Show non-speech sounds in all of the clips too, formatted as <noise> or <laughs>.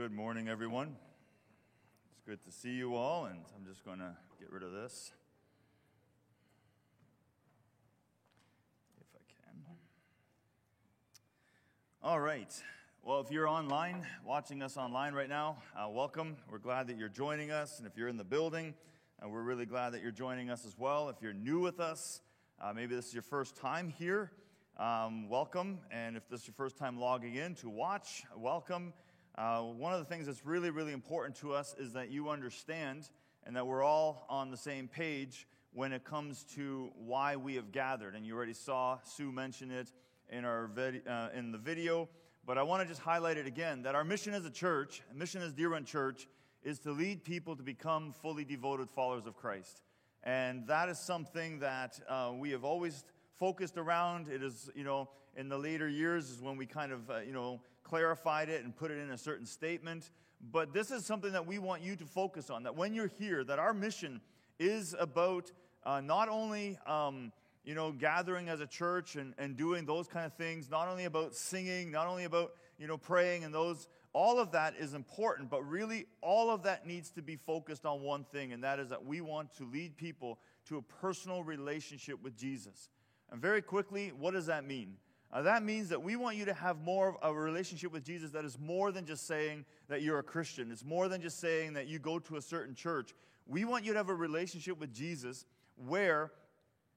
good morning, everyone. It's good to see you all, and I'm just going to get rid of this. If I can. All right. Well, if you're online, watching us online right now, uh, welcome. We're glad that you're joining us. And if you're in the building, uh, we're really glad that you're joining us as well. If you're new with us, uh, maybe this is your first time here, um, welcome. And if this is your first time logging in to watch, welcome. Uh, one of the things that's really, really important to us is that you understand and that we're all on the same page when it comes to why we have gathered. And you already saw Sue mention it in, our vid- uh, in the video, but I want to just highlight it again that our mission as a church, mission as Deer Run Church, is to lead people to become fully devoted followers of Christ. And that is something that uh, we have always focused around. It is, you know, in the later years is when we kind of, uh, you know, clarified it and put it in a certain statement. But this is something that we want you to focus on that when you're here, that our mission is about uh, not only. Um, you know, gathering as a church and, and doing those kind of things, not only about singing, not only about, you know, praying and those, all of that is important, but really all of that needs to be focused on one thing, and that is that we want to lead people to a personal relationship with Jesus. And very quickly, what does that mean? Uh, that means that we want you to have more of a relationship with Jesus that is more than just saying that you're a Christian. It's more than just saying that you go to a certain church. We want you to have a relationship with Jesus where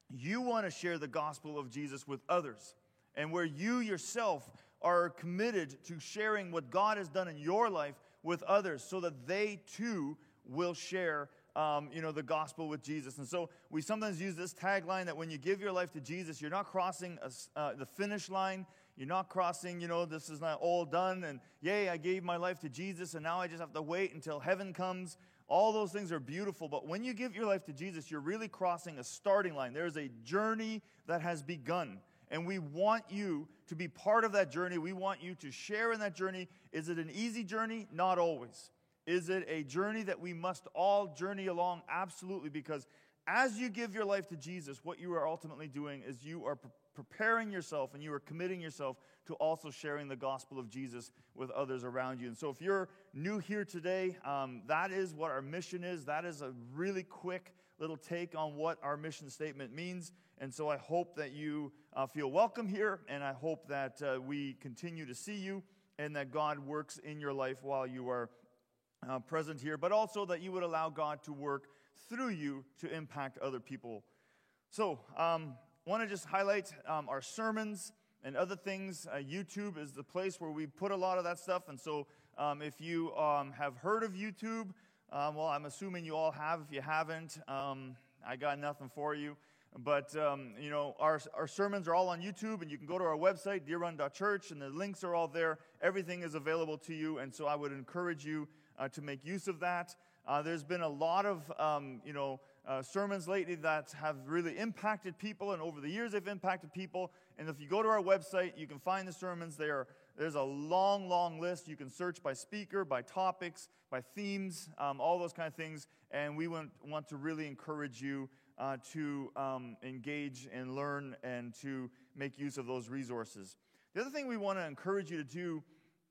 you want to share the gospel of Jesus with others and where you yourself are committed to sharing what God has done in your life with others so that they too will share um, you know, the gospel with Jesus. And so we sometimes use this tagline that when you give your life to Jesus, you're not crossing a, uh, the finish line. You're not crossing, you know, this is not all done. And yay, I gave my life to Jesus, and now I just have to wait until heaven comes. All those things are beautiful. But when you give your life to Jesus, you're really crossing a starting line. There's a journey that has begun. And we want you to be part of that journey. We want you to share in that journey. Is it an easy journey? Not always. Is it a journey that we must all journey along? Absolutely, because as you give your life to Jesus, what you are ultimately doing is you are pre- preparing yourself and you are committing yourself to also sharing the gospel of Jesus with others around you. And so, if you're new here today, um, that is what our mission is. That is a really quick little take on what our mission statement means. And so, I hope that you uh, feel welcome here, and I hope that uh, we continue to see you and that God works in your life while you are uh, present here, but also that you would allow God to work through you to impact other people. So, um, want to just highlight um, our sermons and other things. Uh, YouTube is the place where we put a lot of that stuff. And so, um, if you um, have heard of YouTube, um, well, I'm assuming you all have. If you haven't, um, I got nothing for you. But, um, you know, our, our sermons are all on YouTube, and you can go to our website, deerrun.church, and the links are all there. Everything is available to you, and so I would encourage you uh, to make use of that. Uh, there's been a lot of, um, you know, uh, sermons lately that have really impacted people, and over the years they've impacted people. And if you go to our website, you can find the sermons there. There's a long, long list. You can search by speaker, by topics, by themes, um, all those kind of things. And we want, want to really encourage you uh, to um, engage and learn and to make use of those resources. The other thing we want to encourage you to do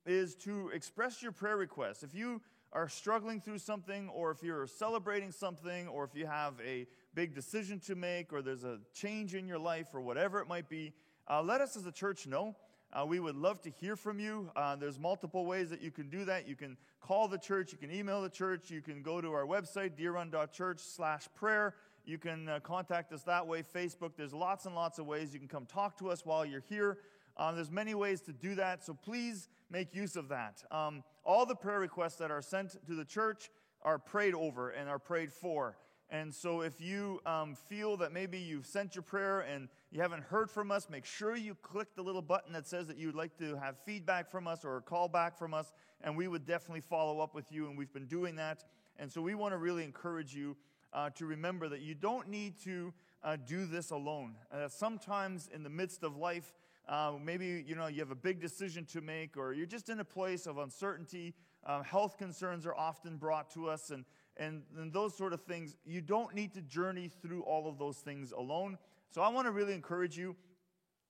is to express your prayer requests. If you are struggling through something, or if you're celebrating something, or if you have a big decision to make, or there's a change in your life, or whatever it might be, uh, let us as a church know. Uh, we would love to hear from you. Uh, there's multiple ways that you can do that. You can call the church, you can email the church, you can go to our website, deerrun.church slash prayer. You can uh, contact us that way, Facebook. There's lots and lots of ways you can come talk to us while you're here. Um, there's many ways to do that, so please make use of that. Um, all the prayer requests that are sent to the church are prayed over and are prayed for. And so, if you um, feel that maybe you've sent your prayer and you haven't heard from us, make sure you click the little button that says that you'd like to have feedback from us or a call back from us, and we would definitely follow up with you. And we've been doing that. And so, we want to really encourage you uh, to remember that you don't need to uh, do this alone. Uh, sometimes, in the midst of life, uh, maybe you know you have a big decision to make, or you're just in a place of uncertainty. Uh, health concerns are often brought to us, and, and and those sort of things. You don't need to journey through all of those things alone. So I want to really encourage you.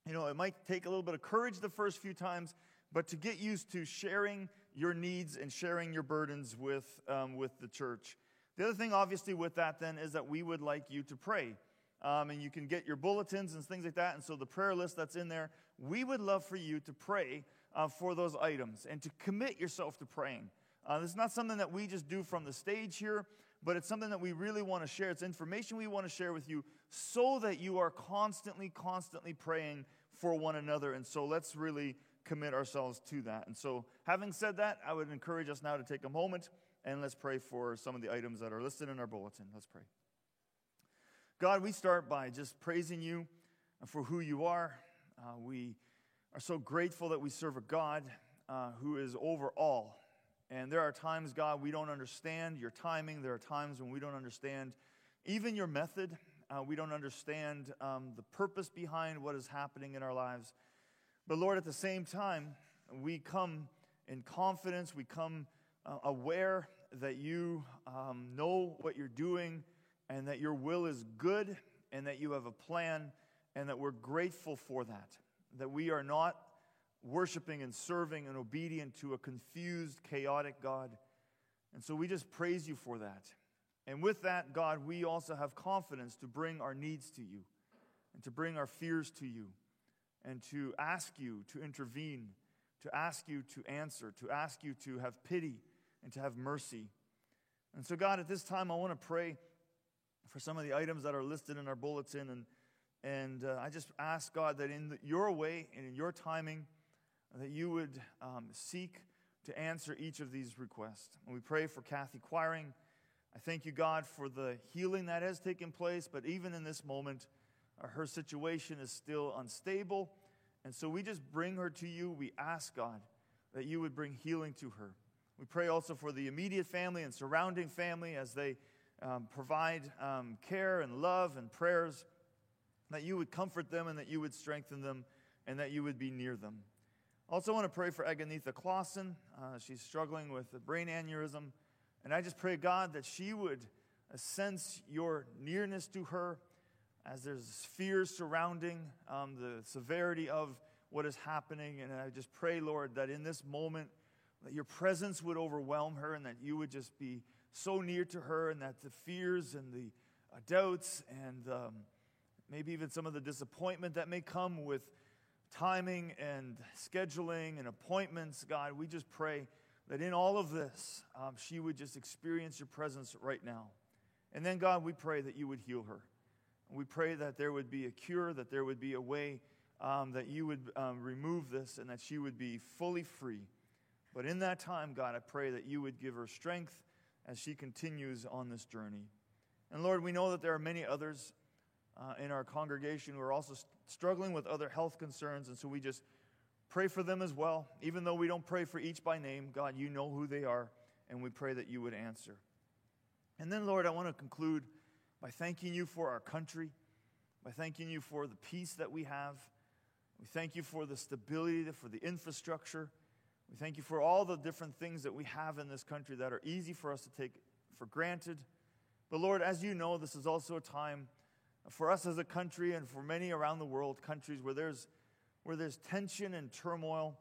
You know, it might take a little bit of courage the first few times, but to get used to sharing your needs and sharing your burdens with, um, with the church. The other thing, obviously, with that then is that we would like you to pray. Um, and you can get your bulletins and things like that. And so the prayer list that's in there, we would love for you to pray uh, for those items and to commit yourself to praying. Uh, this is not something that we just do from the stage here, but it's something that we really want to share. It's information we want to share with you so that you are constantly, constantly praying for one another. And so let's really commit ourselves to that. And so, having said that, I would encourage us now to take a moment and let's pray for some of the items that are listed in our bulletin. Let's pray. God, we start by just praising you for who you are. Uh, we are so grateful that we serve a God uh, who is over all. And there are times, God, we don't understand your timing. There are times when we don't understand even your method. Uh, we don't understand um, the purpose behind what is happening in our lives. But Lord, at the same time, we come in confidence, we come uh, aware that you um, know what you're doing and that your will is good and that you have a plan and that we're grateful for that. That we are not worshiping and serving and obedient to a confused, chaotic God. And so we just praise you for that. And with that, God, we also have confidence to bring our needs to you and to bring our fears to you and to ask you to intervene, to ask you to answer, to ask you to have pity and to have mercy. And so, God, at this time, I want to pray for some of the items that are listed in our bulletin. And, and uh, I just ask, God, that in the, your way and in your timing, that you would um, seek to answer each of these requests. And we pray for Kathy Quiring. I thank you, God, for the healing that has taken place, but even in this moment, uh, her situation is still unstable. And so we just bring her to you. We ask, God, that you would bring healing to her. We pray also for the immediate family and surrounding family as they um, provide um, care and love and prayers, that you would comfort them and that you would strengthen them and that you would be near them. Also, want to pray for Aganitha Clausen. Uh, she's struggling with a brain aneurysm. And I just pray, God, that she would uh, sense your nearness to her as there's fears surrounding um, the severity of what is happening. And I just pray, Lord, that in this moment, that your presence would overwhelm her and that you would just be so near to her and that the fears and the uh, doubts and um, maybe even some of the disappointment that may come with timing and scheduling and appointments, God, we just pray that in all of this, um, she would just experience your presence right now. And then, God, we pray that you would heal her. We pray that there would be a cure, that there would be a way um, that you would um, remove this and that she would be fully free. But in that time, God, I pray that you would give her strength as she continues on this journey. And Lord, we know that there are many others uh, in our congregation who are also st- struggling with other health concerns. And so we just pray for them as well. Even though we don't pray for each by name, God, you know who they are, and we pray that you would answer. And then, Lord, I want to conclude by thanking you for our country, by thanking you for the peace that we have. We thank you for the stability, for the infrastructure. We thank you for all the different things that we have in this country that are easy for us to take for granted. But Lord, as you know, this is also a time for us as a country and for many around the world, countries where there's, where there's tension and turmoil,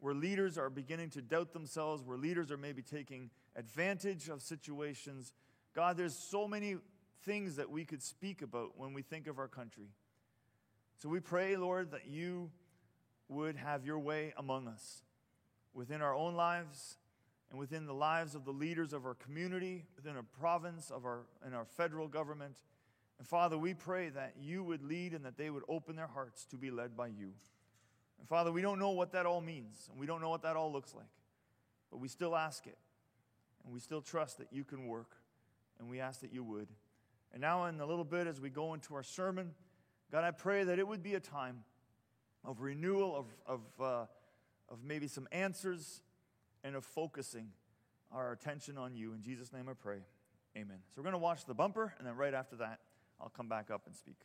where leaders are beginning to doubt themselves, where leaders are maybe taking advantage of situations. God, there's so many things that we could speak about when we think of our country. So we pray, Lord, that you would have your way among us within our own lives and within the lives of the leaders of our community, within our province, of our, and our federal government. And Father, we pray that you would lead and that they would open their hearts to be led by you. And Father, we don't know what that all means, and we don't know what that all looks like, but we still ask it, and we still trust that you can work, and we ask that you would. And now, in a little bit, as we go into our sermon, God, I pray that it would be a time of renewal, of, of uh, of maybe some answers and of focusing our attention on you. In Jesus' name I pray. Amen. So we're going to watch the bumper, and then right after that, I'll come back up and speak.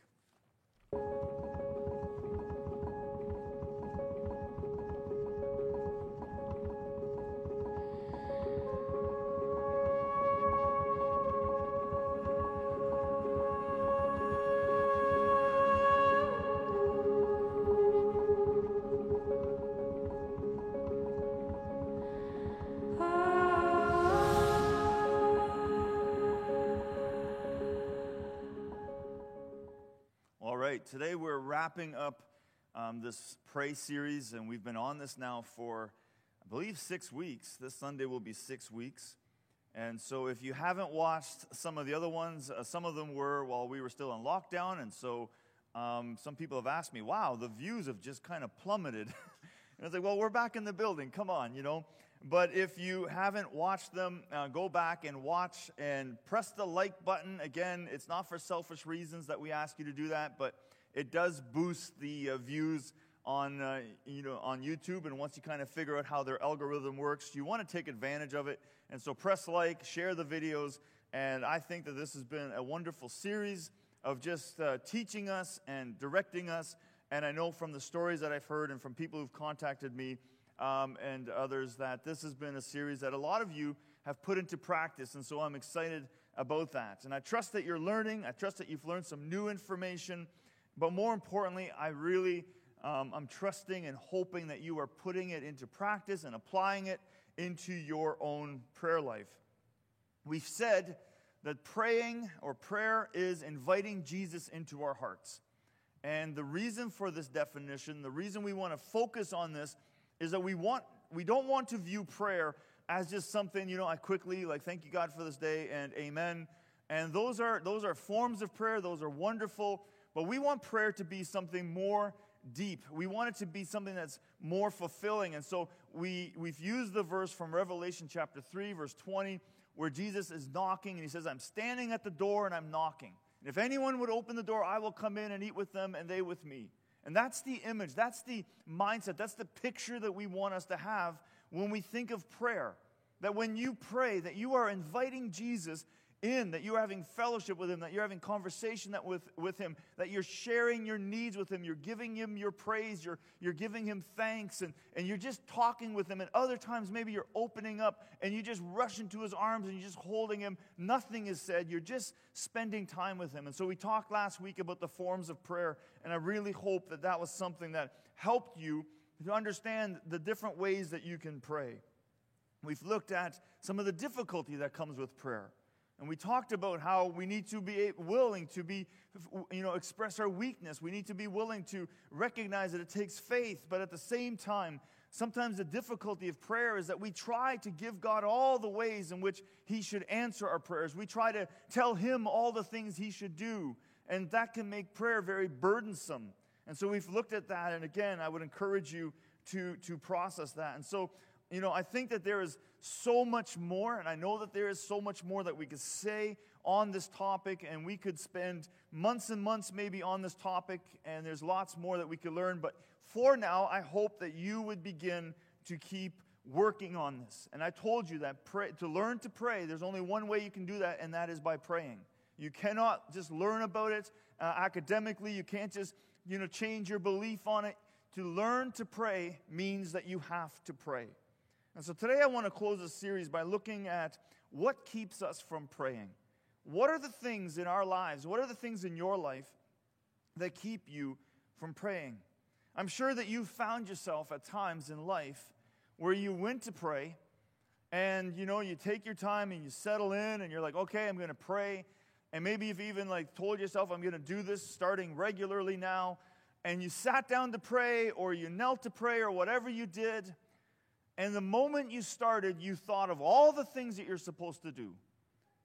Today we're wrapping up um, this pray series, and we've been on this now for, I believe, six weeks. This Sunday will be six weeks. And so, if you haven't watched some of the other ones, uh, some of them were while we were still in lockdown. And so, um, some people have asked me, wow, the views have just kind of plummeted. <laughs> and I was like, well, we're back in the building. Come on, you know. But if you haven't watched them, uh, go back and watch and press the like button. Again, it's not for selfish reasons that we ask you to do that, but it does boost the uh, views on, uh, you know, on YouTube. And once you kind of figure out how their algorithm works, you want to take advantage of it. And so press like, share the videos. And I think that this has been a wonderful series of just uh, teaching us and directing us. And I know from the stories that I've heard and from people who've contacted me, um, and others that this has been a series that a lot of you have put into practice. And so I'm excited about that. And I trust that you're learning. I trust that you've learned some new information. But more importantly, I really, um, I'm trusting and hoping that you are putting it into practice and applying it into your own prayer life. We've said that praying or prayer is inviting Jesus into our hearts. And the reason for this definition, the reason we want to focus on this is that we want we don't want to view prayer as just something, you know, I quickly like thank you God for this day and amen. And those are those are forms of prayer, those are wonderful, but we want prayer to be something more deep. We want it to be something that's more fulfilling. And so we we've used the verse from Revelation chapter 3 verse 20 where Jesus is knocking and he says, "I'm standing at the door and I'm knocking. And if anyone would open the door, I will come in and eat with them and they with me." And that's the image, that's the mindset, that's the picture that we want us to have when we think of prayer. That when you pray, that you are inviting Jesus in, that you're having fellowship with him, that you're having conversation that with, with him, that you're sharing your needs with him, you're giving him your praise, you're, you're giving him thanks, and, and you're just talking with him. And other times, maybe you're opening up and you just rush into his arms and you're just holding him. Nothing is said, you're just spending time with him. And so we talked last week about the forms of prayer, and I really hope that that was something that helped you to understand the different ways that you can pray. We've looked at some of the difficulty that comes with prayer. And we talked about how we need to be willing to be, you know, express our weakness. We need to be willing to recognize that it takes faith, but at the same time, sometimes the difficulty of prayer is that we try to give God all the ways in which He should answer our prayers. We try to tell Him all the things He should do, and that can make prayer very burdensome. And so we've looked at that, and again, I would encourage you to, to process that. And so you know, I think that there is so much more, and I know that there is so much more that we could say on this topic, and we could spend months and months maybe on this topic, and there's lots more that we could learn. But for now, I hope that you would begin to keep working on this. And I told you that pray, to learn to pray, there's only one way you can do that, and that is by praying. You cannot just learn about it uh, academically. You can't just, you know, change your belief on it. To learn to pray means that you have to pray. And so today I want to close this series by looking at what keeps us from praying. What are the things in our lives, what are the things in your life that keep you from praying? I'm sure that you found yourself at times in life where you went to pray and you know you take your time and you settle in and you're like okay i'm going to pray and maybe you've even like told yourself i'm going to do this starting regularly now and you sat down to pray or you knelt to pray or whatever you did and the moment you started, you thought of all the things that you're supposed to do.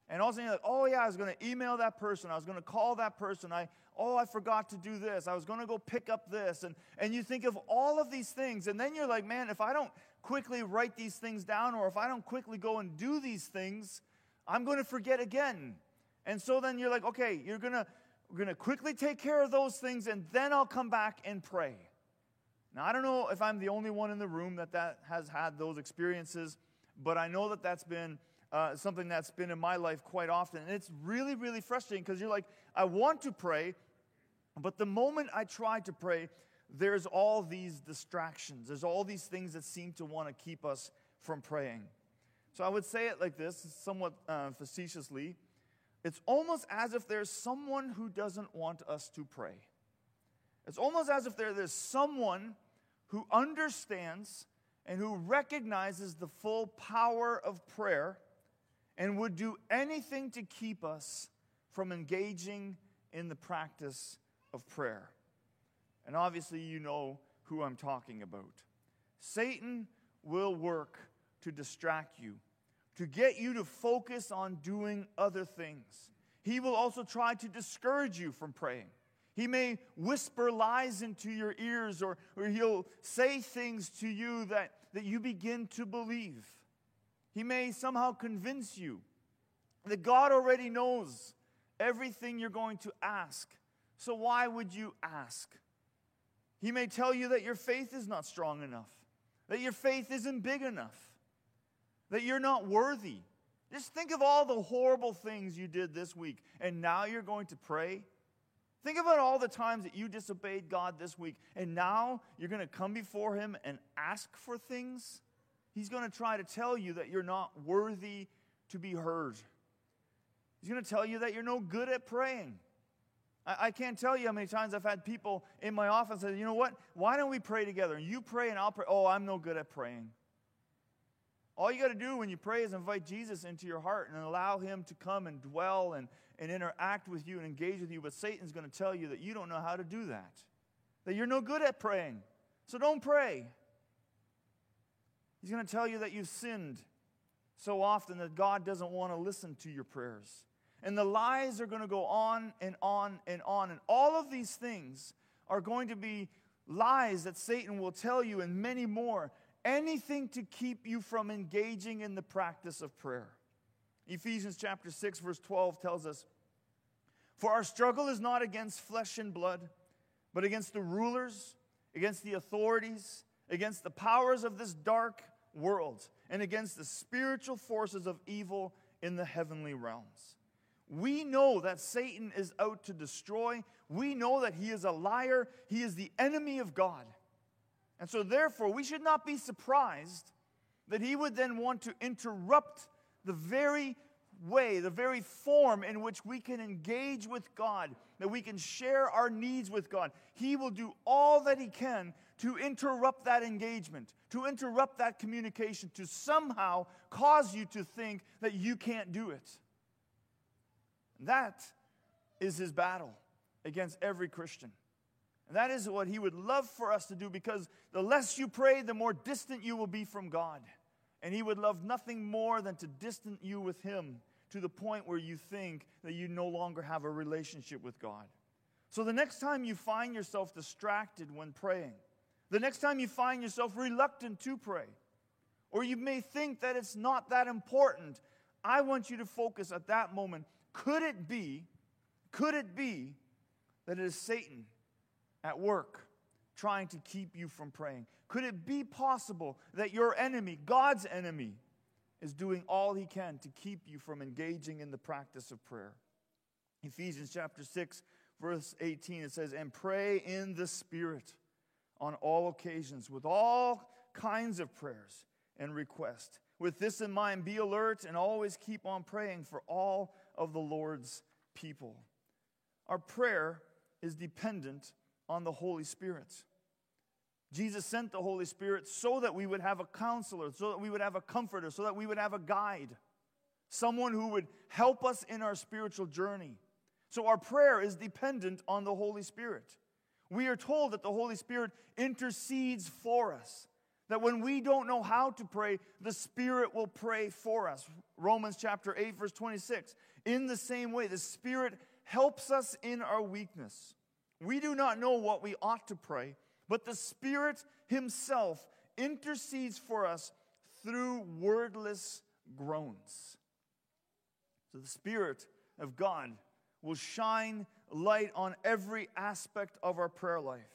And all of a sudden, you're like, oh, yeah, I was going to email that person. I was going to call that person. I, oh, I forgot to do this. I was going to go pick up this. And, and you think of all of these things. And then you're like, man, if I don't quickly write these things down or if I don't quickly go and do these things, I'm going to forget again. And so then you're like, okay, you're going to, we're going to quickly take care of those things and then I'll come back and pray. Now, I don't know if I'm the only one in the room that, that has had those experiences, but I know that that's been uh, something that's been in my life quite often. And it's really, really frustrating because you're like, I want to pray, but the moment I try to pray, there's all these distractions. There's all these things that seem to want to keep us from praying. So I would say it like this, somewhat uh, facetiously. It's almost as if there's someone who doesn't want us to pray. It's almost as if there, there's someone who understands and who recognizes the full power of prayer and would do anything to keep us from engaging in the practice of prayer. And obviously, you know who I'm talking about. Satan will work to distract you, to get you to focus on doing other things. He will also try to discourage you from praying. He may whisper lies into your ears, or, or he'll say things to you that, that you begin to believe. He may somehow convince you that God already knows everything you're going to ask. So why would you ask? He may tell you that your faith is not strong enough, that your faith isn't big enough, that you're not worthy. Just think of all the horrible things you did this week, and now you're going to pray. Think about all the times that you disobeyed God this week, and now you're going to come before Him and ask for things. He's going to try to tell you that you're not worthy to be heard. He's going to tell you that you're no good at praying. I, I can't tell you how many times I've had people in my office say, you know what? Why don't we pray together? And you pray and I'll pray. Oh, I'm no good at praying. All you got to do when you pray is invite Jesus into your heart and allow him to come and dwell and, and interact with you and engage with you. But Satan's going to tell you that you don't know how to do that, that you're no good at praying. So don't pray. He's going to tell you that you've sinned so often that God doesn't want to listen to your prayers. And the lies are going to go on and on and on. And all of these things are going to be lies that Satan will tell you, and many more. Anything to keep you from engaging in the practice of prayer. Ephesians chapter 6, verse 12 tells us For our struggle is not against flesh and blood, but against the rulers, against the authorities, against the powers of this dark world, and against the spiritual forces of evil in the heavenly realms. We know that Satan is out to destroy. We know that he is a liar. He is the enemy of God. And so, therefore, we should not be surprised that he would then want to interrupt the very way, the very form in which we can engage with God, that we can share our needs with God. He will do all that he can to interrupt that engagement, to interrupt that communication, to somehow cause you to think that you can't do it. That is his battle against every Christian. And that is what he would love for us to do because the less you pray, the more distant you will be from God. And he would love nothing more than to distance you with him to the point where you think that you no longer have a relationship with God. So the next time you find yourself distracted when praying, the next time you find yourself reluctant to pray, or you may think that it's not that important, I want you to focus at that moment could it be, could it be that it is Satan at work trying to keep you from praying? Could it be possible that your enemy, God's enemy, is doing all he can to keep you from engaging in the practice of prayer? Ephesians chapter 6, verse 18, it says, And pray in the Spirit on all occasions with all kinds of prayers and requests. With this in mind, be alert and always keep on praying for all of the Lord's people. Our prayer is dependent on the Holy Spirit. Jesus sent the Holy Spirit so that we would have a counselor, so that we would have a comforter, so that we would have a guide, someone who would help us in our spiritual journey. So our prayer is dependent on the Holy Spirit. We are told that the Holy Spirit intercedes for us. That when we don't know how to pray, the Spirit will pray for us. Romans chapter 8, verse 26. In the same way, the Spirit helps us in our weakness. We do not know what we ought to pray, but the Spirit Himself intercedes for us through wordless groans. So the Spirit of God will shine light on every aspect of our prayer life.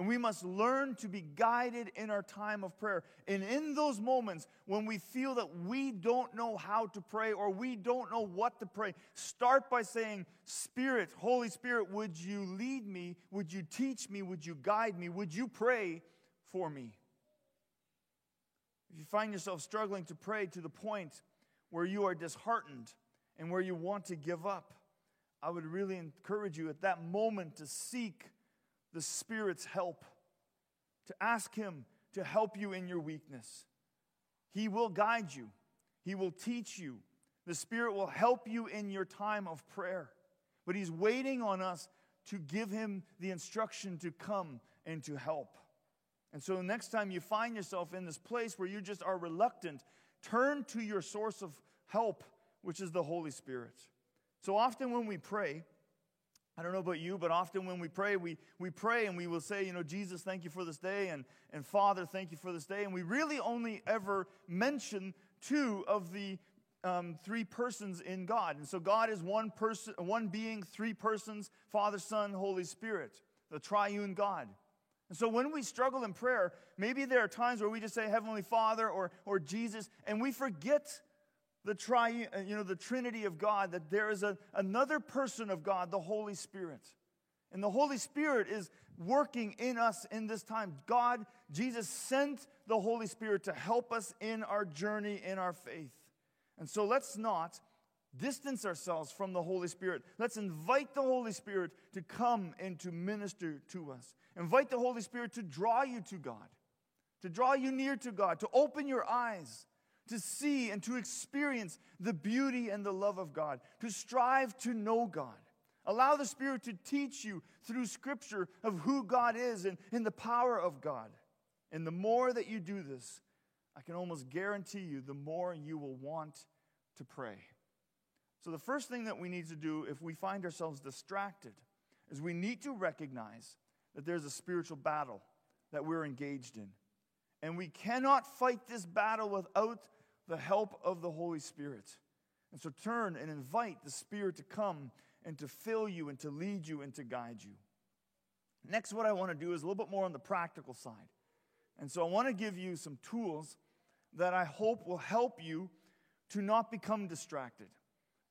And we must learn to be guided in our time of prayer. And in those moments when we feel that we don't know how to pray or we don't know what to pray, start by saying, Spirit, Holy Spirit, would you lead me? Would you teach me? Would you guide me? Would you pray for me? If you find yourself struggling to pray to the point where you are disheartened and where you want to give up, I would really encourage you at that moment to seek the Spirit's help, to ask Him to help you in your weakness. He will guide you, He will teach you. The Spirit will help you in your time of prayer. But He's waiting on us to give him the instruction to come and to help. And so, next time you find yourself in this place where you just are reluctant, turn to your source of help, which is the Holy Spirit. So often when we pray, I don't know about you, but often when we pray, we, we pray and we will say, you know, Jesus, thank you for this day, and, and Father, thank you for this day. And we really only ever mention two of the um, three persons in God. And so God is one person, one being, three persons Father, Son, Holy Spirit, the triune God. And so when we struggle in prayer, maybe there are times where we just say Heavenly Father or, or Jesus, and we forget the tri, uh, you know, the Trinity of God, that there is a, another person of God, the Holy Spirit. And the Holy Spirit is working in us in this time. God, Jesus sent the Holy Spirit to help us in our journey in our faith. And so let's not distance ourselves from the Holy Spirit. Let's invite the Holy Spirit to come and to minister to us. Invite the Holy Spirit to draw you to God, to draw you near to God, to open your eyes, to see and to experience the beauty and the love of God, to strive to know God. Allow the Spirit to teach you through Scripture of who God is and, and the power of God. And the more that you do this, I can almost guarantee you, the more you will want to pray. So, the first thing that we need to do if we find ourselves distracted is we need to recognize that there's a spiritual battle that we're engaged in. And we cannot fight this battle without the help of the Holy Spirit. And so turn and invite the Spirit to come and to fill you and to lead you and to guide you. Next, what I want to do is a little bit more on the practical side. And so I want to give you some tools that I hope will help you to not become distracted.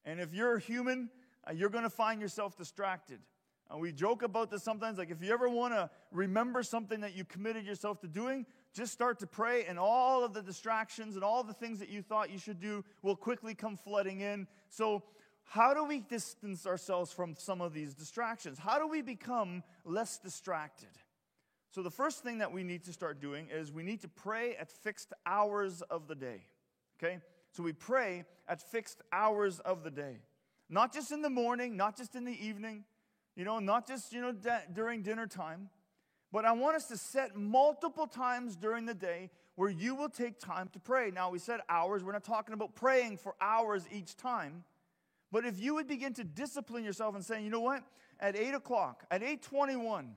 And if you're a human, uh, you're going to find yourself distracted. And uh, we joke about this sometimes. Like, if you ever want to remember something that you committed yourself to doing, just start to pray, and all of the distractions and all the things that you thought you should do will quickly come flooding in. So, how do we distance ourselves from some of these distractions? How do we become less distracted? So, the first thing that we need to start doing is we need to pray at fixed hours of the day. Okay? So, we pray at fixed hours of the day. Not just in the morning, not just in the evening, you know, not just, you know, during dinner time, but I want us to set multiple times during the day where you will take time to pray. Now, we said hours. We're not talking about praying for hours each time. But if you would begin to discipline yourself and saying, you know what? At 8 o'clock, at 821,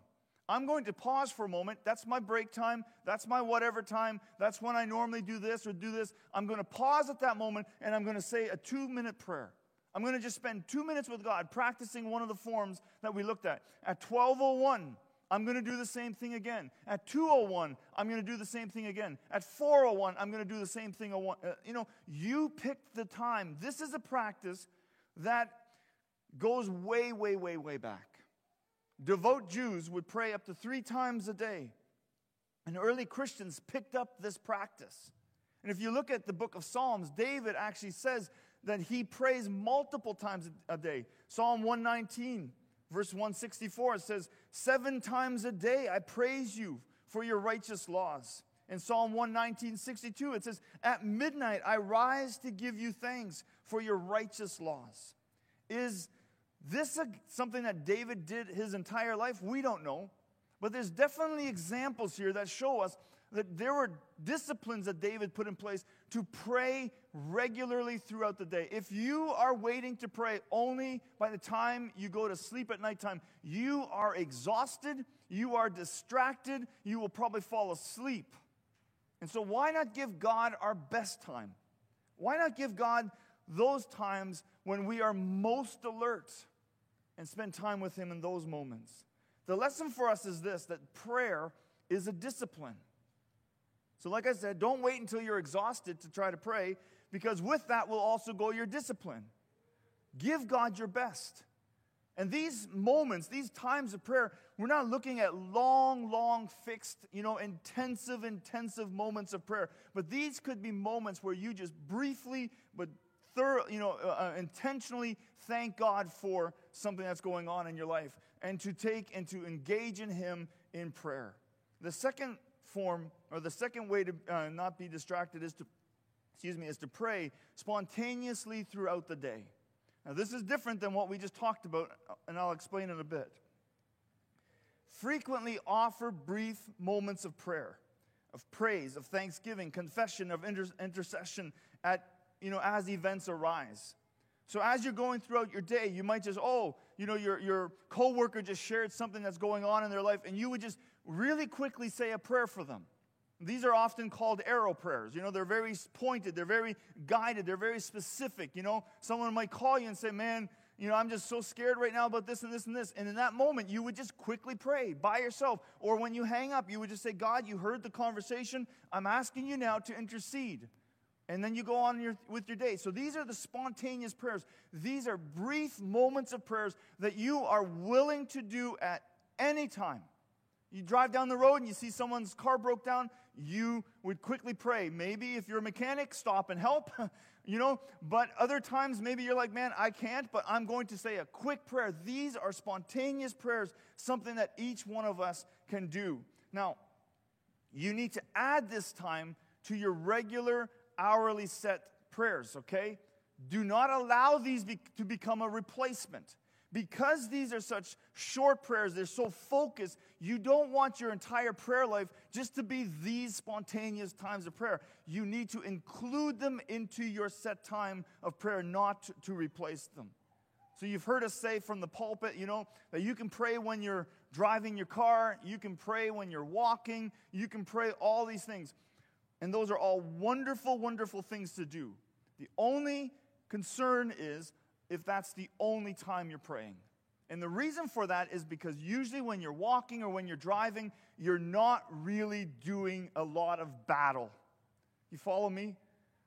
I'm going to pause for a moment. That's my break time. That's my whatever time. That's when I normally do this or do this. I'm going to pause at that moment and I'm going to say a two minute prayer. I'm going to just spend two minutes with God practicing one of the forms that we looked at. At 1201, I'm going to do the same thing again. At 201, I'm going to do the same thing again. At 401, I'm going to do the same thing. Uh, you know, you pick the time. This is a practice that goes way, way, way, way back. Devout Jews would pray up to three times a day. And early Christians picked up this practice. And if you look at the book of Psalms, David actually says that he prays multiple times a day. Psalm 119, verse 164, it says, Seven times a day I praise you for your righteous laws. In Psalm 119, 62, it says, At midnight I rise to give you thanks for your righteous laws. Is this a, something that David did his entire life? We don't know. But there's definitely examples here that show us that there were disciplines that David put in place to pray regularly throughout the day. If you are waiting to pray only by the time you go to sleep at nighttime, you are exhausted, you are distracted, you will probably fall asleep. And so, why not give God our best time? Why not give God those times when we are most alert and spend time with Him in those moments? The lesson for us is this that prayer is a discipline. So, like I said, don't wait until you're exhausted to try to pray, because with that will also go your discipline. Give God your best. And these moments, these times of prayer, we're not looking at long, long, fixed, you know, intensive, intensive moments of prayer. But these could be moments where you just briefly, but thorough, you know, uh, uh intentionally thank God for something that's going on in your life and to take and to engage in Him in prayer. The second form, or the second way to uh, not be distracted is to, excuse me, is to pray spontaneously throughout the day. Now, this is different than what we just talked about, and I'll explain in a bit. frequently offer brief moments of prayer, of praise, of thanksgiving, confession, of inter- intercession at, you know, as events arise. So as you're going throughout your day, you might just, oh, you know, your, your coworker just shared something that's going on in their life, and you would just really quickly say a prayer for them. These are often called arrow prayers. You know, they're very pointed, they're very guided, they're very specific. You know, someone might call you and say, Man, you know, I'm just so scared right now about this and this and this. And in that moment, you would just quickly pray by yourself. Or when you hang up, you would just say, God, you heard the conversation. I'm asking you now to intercede. And then you go on your, with your day. So these are the spontaneous prayers. These are brief moments of prayers that you are willing to do at any time. You drive down the road and you see someone's car broke down, you would quickly pray. Maybe if you're a mechanic, stop and help, <laughs> you know. But other times, maybe you're like, man, I can't, but I'm going to say a quick prayer. These are spontaneous prayers, something that each one of us can do. Now, you need to add this time to your regular hourly set prayers, okay? Do not allow these be- to become a replacement. Because these are such short prayers, they're so focused, you don't want your entire prayer life just to be these spontaneous times of prayer. You need to include them into your set time of prayer, not to replace them. So you've heard us say from the pulpit, you know, that you can pray when you're driving your car, you can pray when you're walking, you can pray all these things. And those are all wonderful, wonderful things to do. The only concern is if that's the only time you're praying. And the reason for that is because usually when you're walking or when you're driving, you're not really doing a lot of battle. You follow me?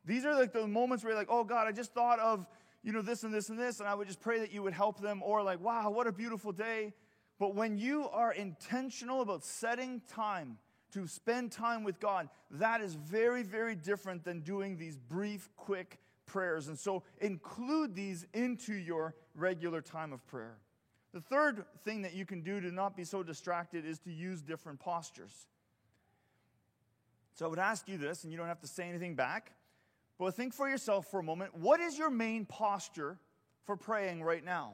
These are like the moments where you're like, oh God, I just thought of, you know, this and this and this, and I would just pray that you would help them, or like, wow, what a beautiful day. But when you are intentional about setting time to spend time with God, that is very, very different than doing these brief, quick prayers. And so include these into your regular time of prayer. The third thing that you can do to not be so distracted is to use different postures. So I would ask you this, and you don't have to say anything back, but think for yourself for a moment what is your main posture for praying right now?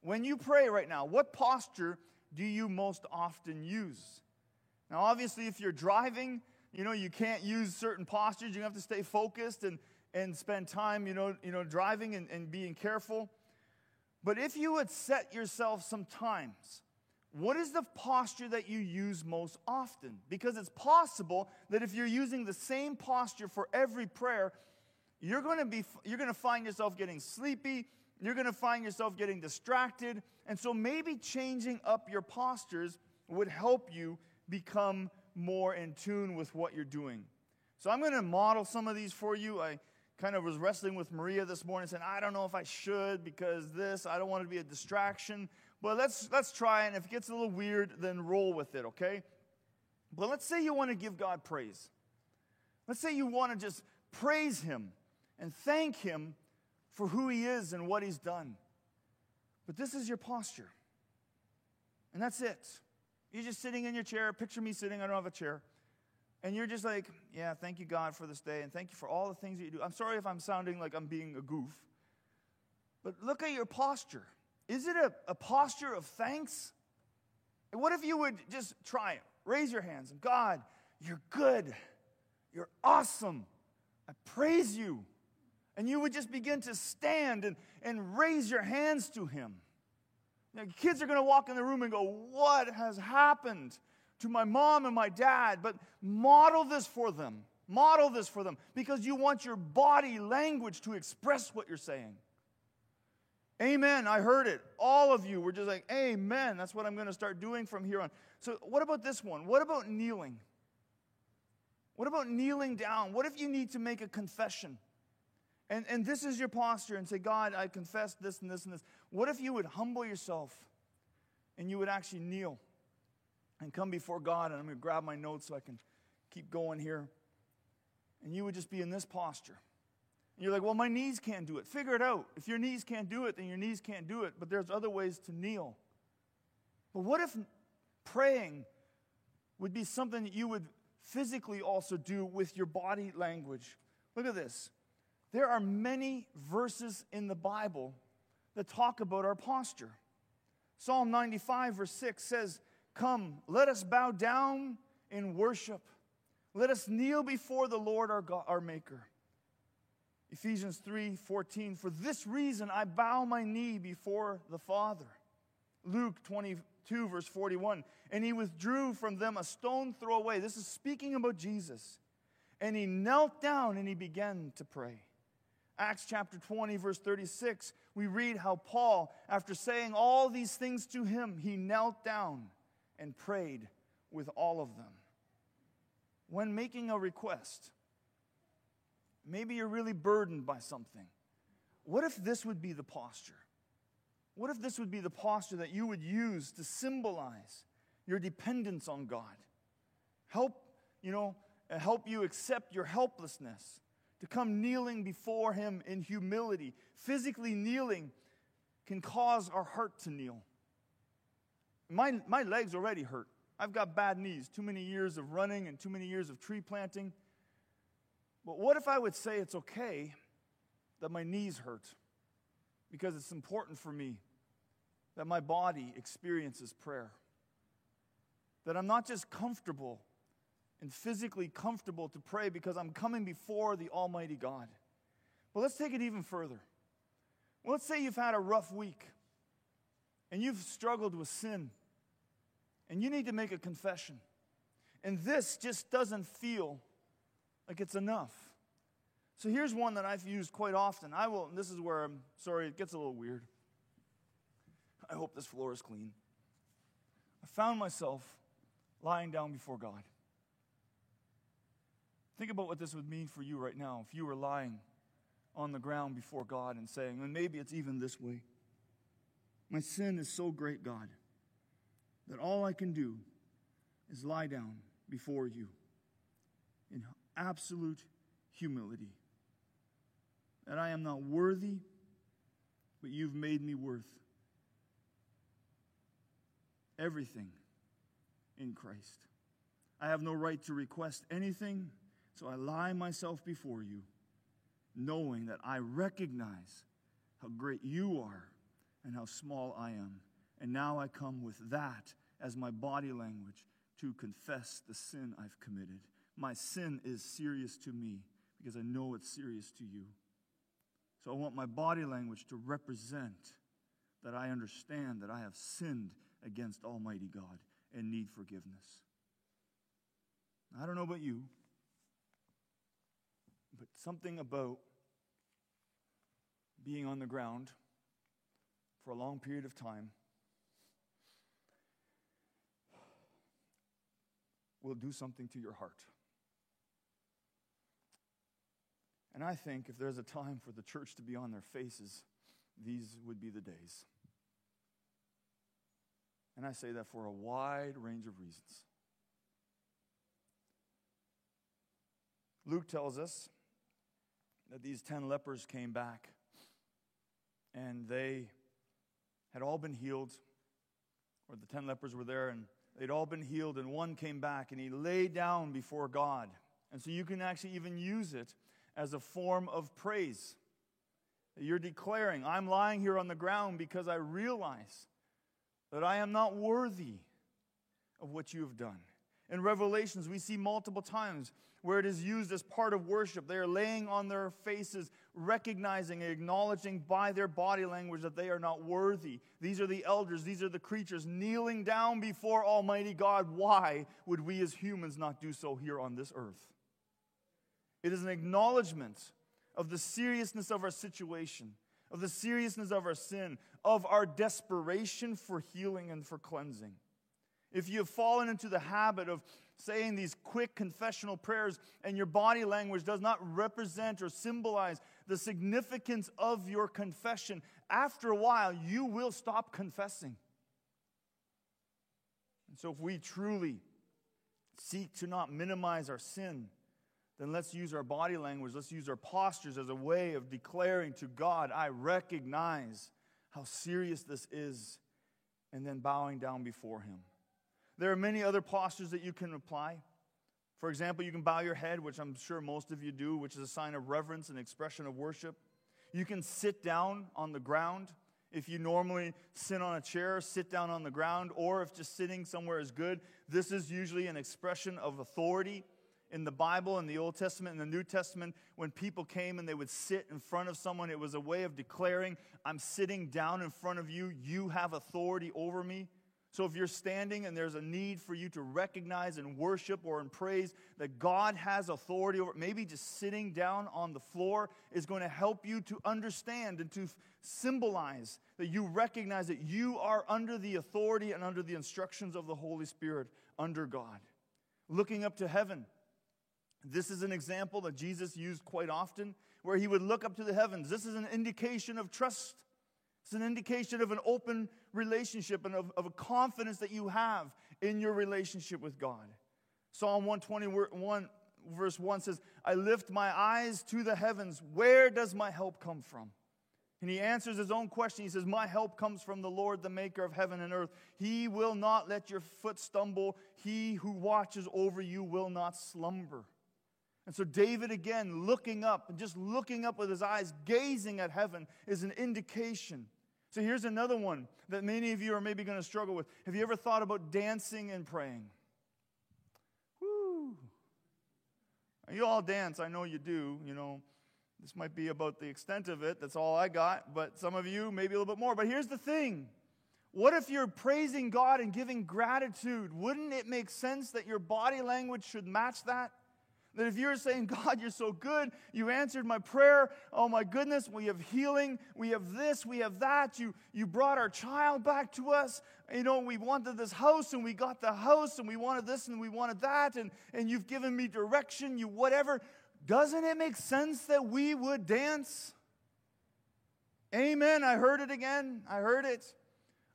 When you pray right now, what posture do you most often use? Now, obviously, if you're driving, you know, you can't use certain postures. You have to stay focused and and spend time, you know, you know driving and, and being careful. But if you would set yourself some times, what is the posture that you use most often? Because it's possible that if you're using the same posture for every prayer, you're going to be you're going to find yourself getting sleepy, you're going to find yourself getting distracted, and so maybe changing up your postures would help you become more in tune with what you're doing. So I'm going to model some of these for you. I kind of was wrestling with Maria this morning, saying, I don't know if I should because this, I don't want to be a distraction. But let's let's try, and if it gets a little weird, then roll with it, okay? But let's say you want to give God praise. Let's say you want to just praise Him and thank Him for who He is and what He's done. But this is your posture. And that's it. You're just sitting in your chair. Picture me sitting, I don't have a chair. And you're just like, yeah, thank you, God, for this day, and thank you for all the things that you do. I'm sorry if I'm sounding like I'm being a goof, but look at your posture. Is it a, a posture of thanks? And what if you would just try it? Raise your hands. And God, you're good. You're awesome. I praise you. And you would just begin to stand and, and raise your hands to Him. Now, kids are going to walk in the room and go, What has happened? To my mom and my dad, but model this for them. Model this for them because you want your body language to express what you're saying. Amen. I heard it. All of you were just like, Amen. That's what I'm going to start doing from here on. So, what about this one? What about kneeling? What about kneeling down? What if you need to make a confession? And, and this is your posture and say, God, I confess this and this and this. What if you would humble yourself and you would actually kneel? And come before God, and I'm going to grab my notes so I can keep going here. And you would just be in this posture. And you're like, well, my knees can't do it. Figure it out. If your knees can't do it, then your knees can't do it. But there's other ways to kneel. But what if praying would be something that you would physically also do with your body language? Look at this. There are many verses in the Bible that talk about our posture. Psalm 95, verse 6 says, Come, let us bow down in worship. Let us kneel before the Lord our, God, our Maker. Ephesians 3 14, for this reason I bow my knee before the Father. Luke 22, verse 41, and he withdrew from them a stone throw away. This is speaking about Jesus. And he knelt down and he began to pray. Acts chapter 20, verse 36, we read how Paul, after saying all these things to him, he knelt down and prayed with all of them. When making a request, maybe you're really burdened by something. What if this would be the posture? What if this would be the posture that you would use to symbolize your dependence on God? Help, you know, help you accept your helplessness, to come kneeling before Him in humility. Physically kneeling can cause our heart to kneel. My, my legs already hurt. I've got bad knees, too many years of running and too many years of tree planting. But what if I would say it's okay that my knees hurt? Because it's important for me that my body experiences prayer. That I'm not just comfortable and physically comfortable to pray because I'm coming before the Almighty God. But let's take it even further. Well, let's say you've had a rough week and you've struggled with sin and you need to make a confession. And this just doesn't feel like it's enough. So here's one that I've used quite often. I will, this is where I'm sorry, it gets a little weird. I hope this floor is clean. I found myself lying down before God. Think about what this would mean for you right now if you were lying on the ground before God and saying, and maybe it's even this way My sin is so great, God, that all I can do is lie down before you in absolute humility. That I am not worthy, but you've made me worth everything in Christ. I have no right to request anything so I lie myself before you, knowing that I recognize how great you are and how small I am. And now I come with that as my body language to confess the sin I've committed. My sin is serious to me because I know it's serious to you. So I want my body language to represent that I understand that I have sinned against Almighty God and need forgiveness. I don't know about you but something about being on the ground for a long period of time will do something to your heart. And I think if there's a time for the church to be on their faces, these would be the days. And I say that for a wide range of reasons. Luke tells us that these 10 lepers came back and they had all been healed, or the 10 lepers were there and they'd all been healed, and one came back and he lay down before God. And so you can actually even use it as a form of praise. You're declaring, I'm lying here on the ground because I realize that I am not worthy of what you have done. In Revelations, we see multiple times where it is used as part of worship. They are laying on their faces, recognizing and acknowledging by their body language that they are not worthy. These are the elders, these are the creatures kneeling down before Almighty God. Why would we as humans not do so here on this earth? It is an acknowledgement of the seriousness of our situation, of the seriousness of our sin, of our desperation for healing and for cleansing. If you have fallen into the habit of saying these quick confessional prayers and your body language does not represent or symbolize the significance of your confession, after a while you will stop confessing. And so, if we truly seek to not minimize our sin, then let's use our body language, let's use our postures as a way of declaring to God, I recognize how serious this is, and then bowing down before Him. There are many other postures that you can apply. For example, you can bow your head, which I'm sure most of you do, which is a sign of reverence and expression of worship. You can sit down on the ground If you normally sit on a chair, sit down on the ground, or if just sitting somewhere is good, this is usually an expression of authority. In the Bible, in the Old Testament, in the New Testament, when people came and they would sit in front of someone, it was a way of declaring, I'm sitting down in front of you, you have authority over me. So if you're standing and there's a need for you to recognize and worship or in praise that God has authority over, maybe just sitting down on the floor is going to help you to understand and to symbolize that you recognize that you are under the authority and under the instructions of the Holy Spirit under God. Looking up to heaven. This is an example that Jesus used quite often where he would look up to the heavens. This is an indication of trust. It's an indication of an open relationship and of, of a confidence that you have in your relationship with God. Psalm 121, verse 1 says, I lift my eyes to the heavens. Where does my help come from? And he answers his own question. He says, My help comes from the Lord, the maker of heaven and earth. He will not let your foot stumble. He who watches over you will not slumber. And so, David, again, looking up and just looking up with his eyes, gazing at heaven, is an indication. So, here's another one that many of you are maybe going to struggle with. Have you ever thought about dancing and praying? Woo! You all dance, I know you do. You know, this might be about the extent of it. That's all I got. But some of you, maybe a little bit more. But here's the thing what if you're praising God and giving gratitude? Wouldn't it make sense that your body language should match that? That if you're saying, God, you're so good, you answered my prayer, oh my goodness, we have healing, we have this, we have that, you, you brought our child back to us, you know, we wanted this house and we got the house and we wanted this and we wanted that, and, and you've given me direction, you whatever. Doesn't it make sense that we would dance? Amen. I heard it again. I heard it.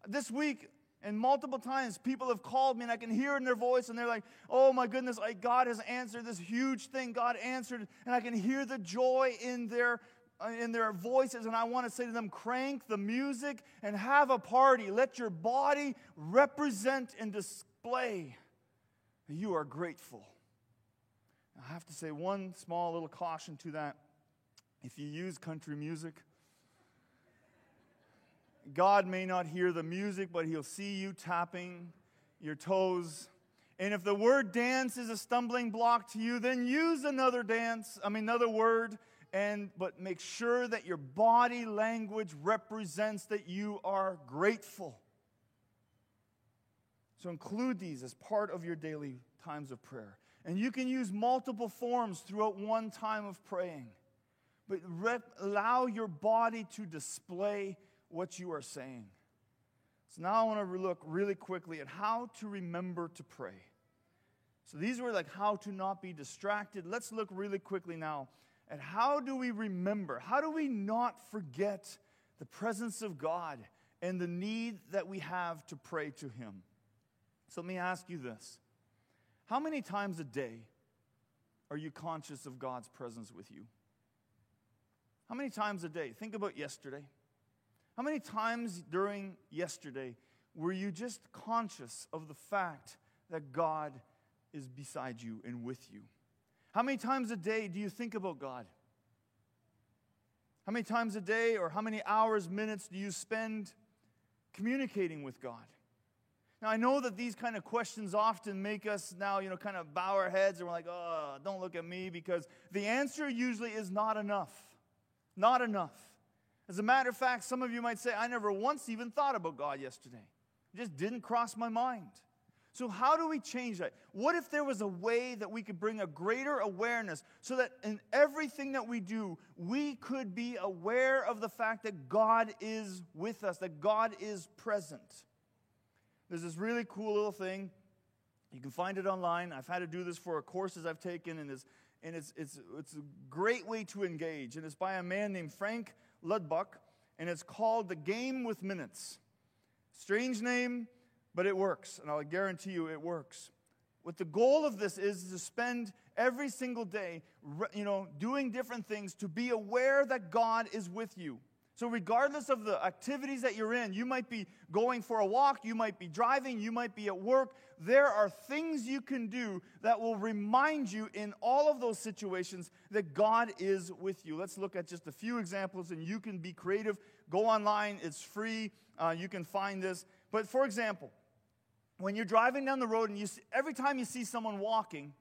This week, and multiple times, people have called me, and I can hear in their voice, and they're like, Oh my goodness, like God has answered this huge thing. God answered, and I can hear the joy in their uh, in their voices, and I want to say to them, crank the music and have a party. Let your body represent and display you are grateful. I have to say one small little caution to that. If you use country music, God may not hear the music, but He'll see you tapping your toes. And if the word dance is a stumbling block to you, then use another dance, I mean, another word, and but make sure that your body language represents that you are grateful. So include these as part of your daily times of prayer. And you can use multiple forms throughout one time of praying. But rep- allow your body to display what you are saying. So now I want to look really quickly at how to remember to pray. So these were like how to not be distracted. Let's look really quickly now at how do we remember? How do we not forget the presence of God and the need that we have to pray to Him? So let me ask you this How many times a day are you conscious of God's presence with you? How many times a day? Think about yesterday. How many times during yesterday were you just conscious of the fact that God is beside you and with you? How many times a day do you think about God? How many times a day or how many hours, minutes do you spend communicating with God? Now, I know that these kind of questions often make us now, you know, kind of bow our heads and we're like, oh, don't look at me because the answer usually is not enough. Not enough. As a matter of fact, some of you might say, I never once even thought about God yesterday. It just didn't cross my mind. So, how do we change that? What if there was a way that we could bring a greater awareness so that in everything that we do, we could be aware of the fact that God is with us, that God is present? There's this really cool little thing. You can find it online. I've had to do this for courses I've taken, and it's, and it's, it's, it's a great way to engage. And it's by a man named Frank Laubach, and it's called The Game with Minutes. Strange name, but it works, and I'll guarantee you it works. What the goal of this is to spend every single day, you know, doing different things to be aware that God is with you. So, regardless of the activities that you're in, you might be going for a walk, you might be driving, you might be at work. There are things you can do that will remind you in all of those situations that God is with you. Let's look at just a few examples, and you can be creative. Go online, it's free. Uh, you can find this. But for example, when you're driving down the road and you see, every time you see someone walking,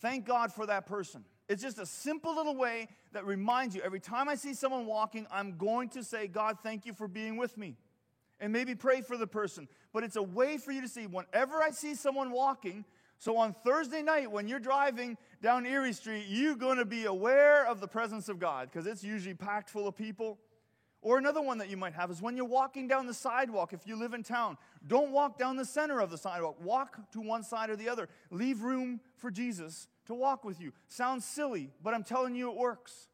thank God for that person. It's just a simple little way that reminds you every time I see someone walking, I'm going to say, God, thank you for being with me. And maybe pray for the person. But it's a way for you to see whenever I see someone walking. So on Thursday night, when you're driving down Erie Street, you're going to be aware of the presence of God because it's usually packed full of people. Or another one that you might have is when you're walking down the sidewalk, if you live in town, don't walk down the center of the sidewalk. Walk to one side or the other. Leave room for Jesus to walk with you. Sounds silly, but I'm telling you it works.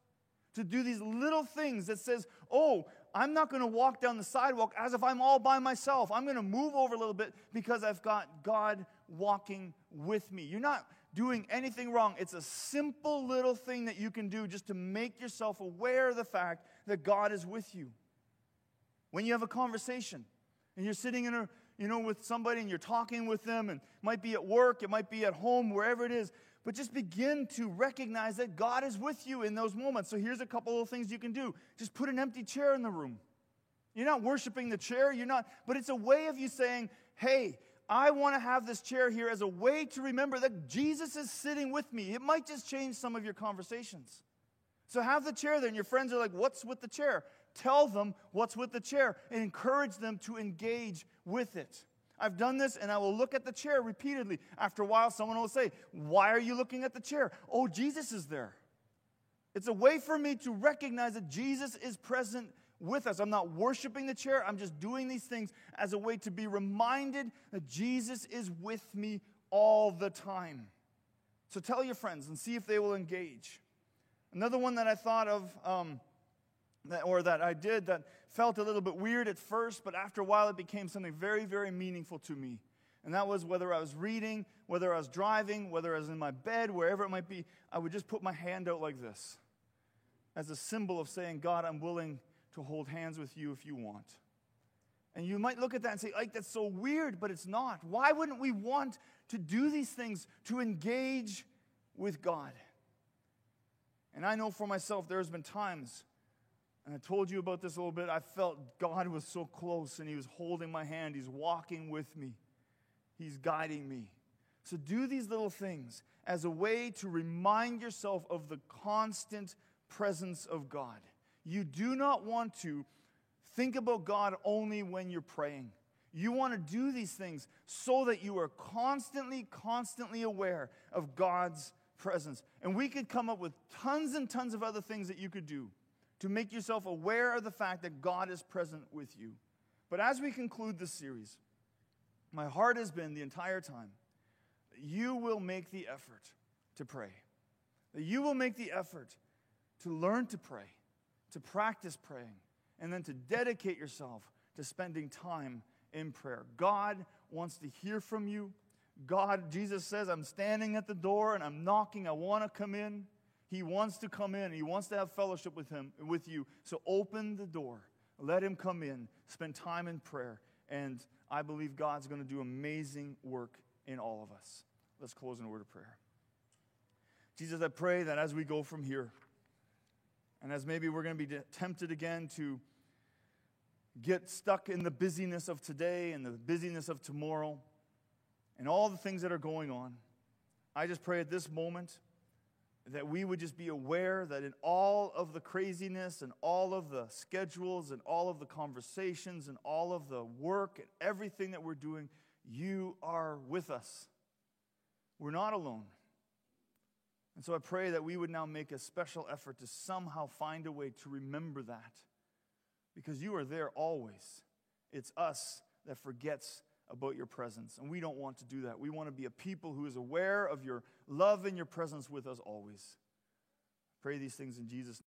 To do these little things that says, oh, I'm not going to walk down the sidewalk as if I'm all by myself. I'm going to move over a little bit because I've got God walking with me. You're not doing anything wrong. It's a simple little thing that you can do just to make yourself aware of the fact that God is with you. When you have a conversation and you're sitting in a you know, with somebody and you're talking with them, and might be at work, it might be at home, wherever it is, but just begin to recognize that God is with you in those moments. So here's a couple of things you can do. Just put an empty chair in the room. You're not worshiping the chair, you're not, but it's a way of you saying, hey, I want to have this chair here as a way to remember that Jesus is sitting with me. It might just change some of your conversations. So have the chair there, and your friends are like, What's with the chair? Tell them what's with the chair and encourage them to engage with it. I've done this and I will look at the chair repeatedly. After a while, someone will say, Why are you looking at the chair? Oh, Jesus is there. It's a way for me to recognize that Jesus is present with us. I'm not worshiping the chair, I'm just doing these things as a way to be reminded that Jesus is with me all the time. So tell your friends and see if they will engage. Another one that I thought of, um, that, or that I did that felt a little bit weird at first, but after a while it became something very, very meaningful to me. And that was whether I was reading, whether I was driving, whether I was in my bed, wherever it might be, I would just put my hand out like this as a symbol of saying, God, I'm willing to hold hands with you if you want. And you might look at that and say, like, that's so weird, but it's not. Why wouldn't we want to do these things to engage with God? And I know for myself, there's been times and I told you about this a little bit. I felt God was so close and He was holding my hand. He's walking with me, He's guiding me. So do these little things as a way to remind yourself of the constant presence of God. You do not want to think about God only when you're praying. You want to do these things so that you are constantly, constantly aware of God's presence. And we could come up with tons and tons of other things that you could do to make yourself aware of the fact that God is present with you. But as we conclude this series, my heart has been the entire time that you will make the effort to pray, that you will make the effort to learn to pray, to practice praying, and then to dedicate yourself to spending time in prayer. God wants to hear from you. God, Jesus says, I'm standing at the door and I'm knocking. I want to come in. He wants to come in. He wants to have fellowship with him with you. So open the door. Let him come in. Spend time in prayer. And I believe God's going to do amazing work in all of us. Let's close in a word of prayer. Jesus, I pray that as we go from here, and as maybe we're going to be tempted again to get stuck in the busyness of today and the busyness of tomorrow and all the things that are going on, I just pray at this moment that we would just be aware that in all of the craziness and all of the schedules and all of the conversations and all of the work and everything that we're doing, you are with us. We're not alone. And so I pray that we would now make a special effort to somehow find a way to remember that because you are there always. It's us that forgets about your presence. And we don't want to do that. We want to be a people who is aware of your love and your presence with us always. Pray these things in Jesus'